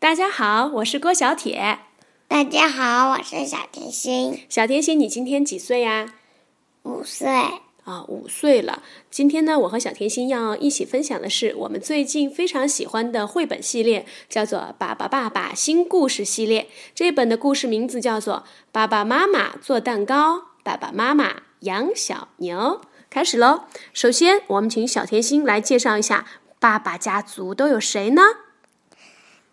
大家好，我是郭小铁。大家好，我是小甜心。小甜心，你今天几岁呀？五岁。啊，五岁了。今天呢，我和小甜心要一起分享的是我们最近非常喜欢的绘本系列，叫做《爸爸爸爸新故事系列》。这本的故事名字叫做《爸爸妈妈做蛋糕，爸爸妈妈养小牛》。开始喽！首先，我们请小甜心来介绍一下爸爸家族都有谁呢？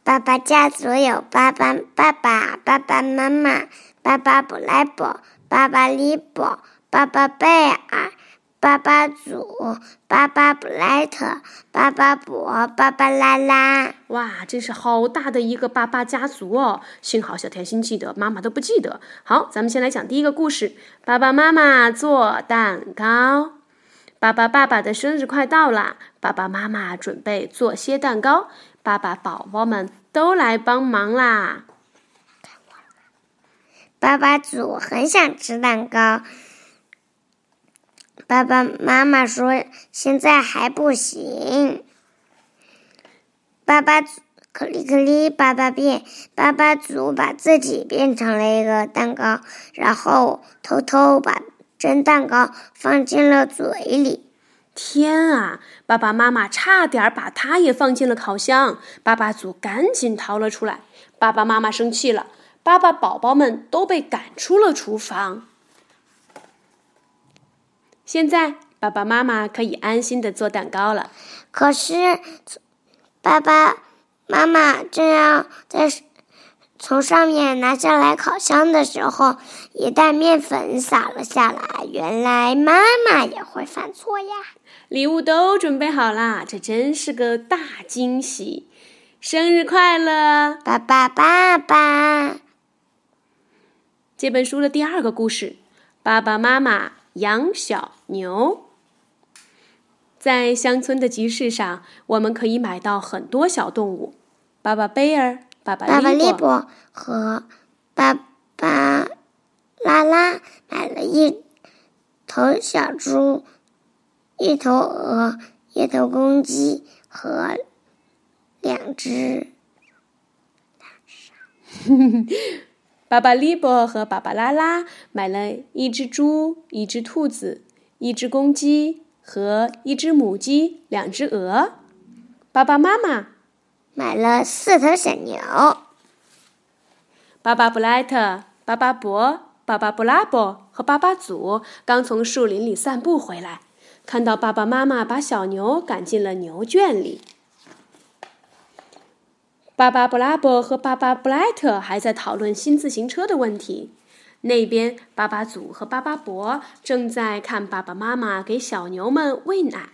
爸爸家族有爸爸、爸爸、爸爸妈妈、爸爸布莱伯、爸爸利伯、爸爸贝尔、爸爸祖、爸爸布莱特、爸爸伯、爸爸拉拉。哇，真是好大的一个爸爸家族哦！幸好小甜心记得，妈妈都不记得。好，咱们先来讲第一个故事：爸爸妈妈做蛋糕。爸爸爸爸的生日快到了，爸爸妈妈准备做些蛋糕，爸爸宝宝们都来帮忙啦。爸爸组很想吃蛋糕，爸爸妈妈说现在还不行。爸爸祖克里克里，爸爸变，爸爸祖把自己变成了一个蛋糕，然后偷偷把。蒸蛋糕放进了嘴里，天啊！爸爸妈妈差点把它也放进了烤箱。爸爸组赶紧逃了出来。爸爸妈妈生气了，爸爸宝宝们都被赶出了厨房。现在爸爸妈妈可以安心的做蛋糕了。可是，爸爸妈妈正要在。从上面拿下来烤箱的时候，一袋面粉洒了下来。原来妈妈也会犯错呀！礼物都准备好啦，这真是个大惊喜！生日快乐，爸爸爸爸！这本书的第二个故事：爸爸妈妈养小牛。在乡村的集市上，我们可以买到很多小动物。爸爸贝尔。爸爸利伯和爸爸拉拉买了一头小猪、一头鹅、一头公鸡和两只。爸爸利伯和爸爸拉拉买了一只猪、一只兔子、一只公鸡和一只母鸡、两只鹅。爸爸妈妈。买了四头小牛。巴巴布莱特、巴巴伯、巴巴布拉伯和巴巴祖刚从树林里散步回来，看到爸爸妈妈把小牛赶进了牛圈里。巴巴布拉伯和巴巴布莱特还在讨论新自行车的问题。那边，巴巴祖和巴巴伯正在看爸爸妈妈给小牛们喂奶。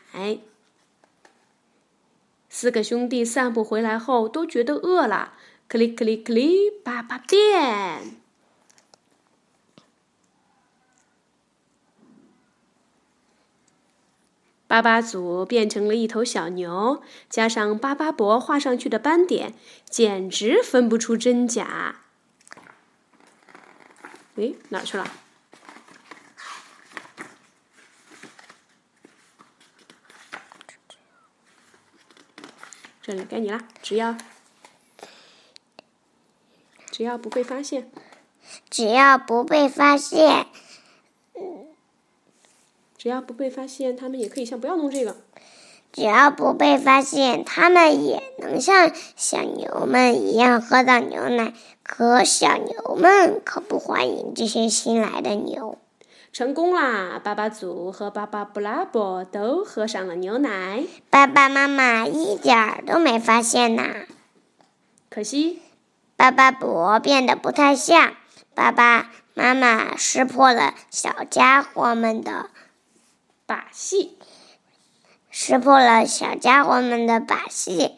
四个兄弟散步回来后都觉得饿了，克里克里克里，爸爸变。巴巴祖变成了一头小牛，加上巴巴伯画上去的斑点，简直分不出真假。诶，哪去了？这里该你了，只要只要不被发现，只要不被发现，只要不被发现，他们也可以像不要弄这个。只要不被发现，他们也能像小牛们一样喝到牛奶。可小牛们可不欢迎这些新来的牛。成功啦！巴巴祖和巴巴布拉伯都喝上了牛奶。爸爸妈妈一点儿都没发现呐。可惜，巴巴伯变得不太像。爸爸妈妈识破了小家伙们的把戏，识破了小家伙们的把戏。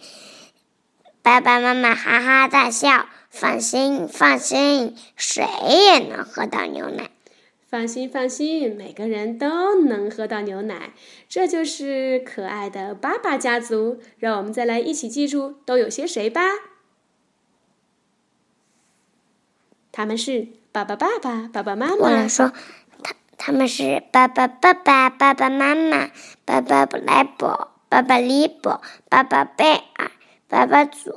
爸爸妈妈哈哈大笑。放心，放心，谁也能喝到牛奶。放心，放心，每个人都能喝到牛奶，这就是可爱的爸爸家族。让我们再来一起记住都有些谁吧。他们是爸爸、爸爸、爸爸妈妈。我来说，他他们是爸爸、爸爸、爸爸妈妈、爸爸布莱伯、爸爸利伯、爸爸贝尔、爸爸祖、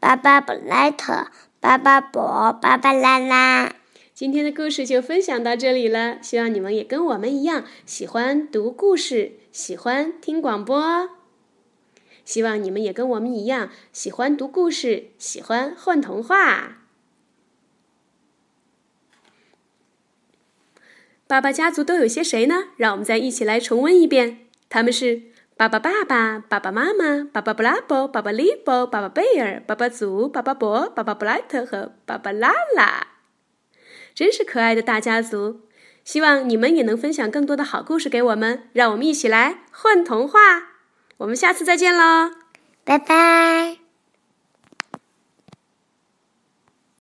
爸爸布莱特、爸爸伯、爸爸拉拉。今天的故事就分享到这里了，希望你们也跟我们一样喜欢读故事，喜欢听广播。希望你们也跟我们一样喜欢读故事，喜欢混童话。爸爸家族都有些谁呢？让我们再一起来重温一遍。他们是爸爸、爸爸、爸爸妈妈、爸爸布拉伯、爸爸利伯、爸爸贝尔、爸爸祖、爸爸博、爸爸布莱特和爸爸拉拉。真是可爱的大家族！希望你们也能分享更多的好故事给我们，让我们一起来混童话。我们下次再见喽，拜拜。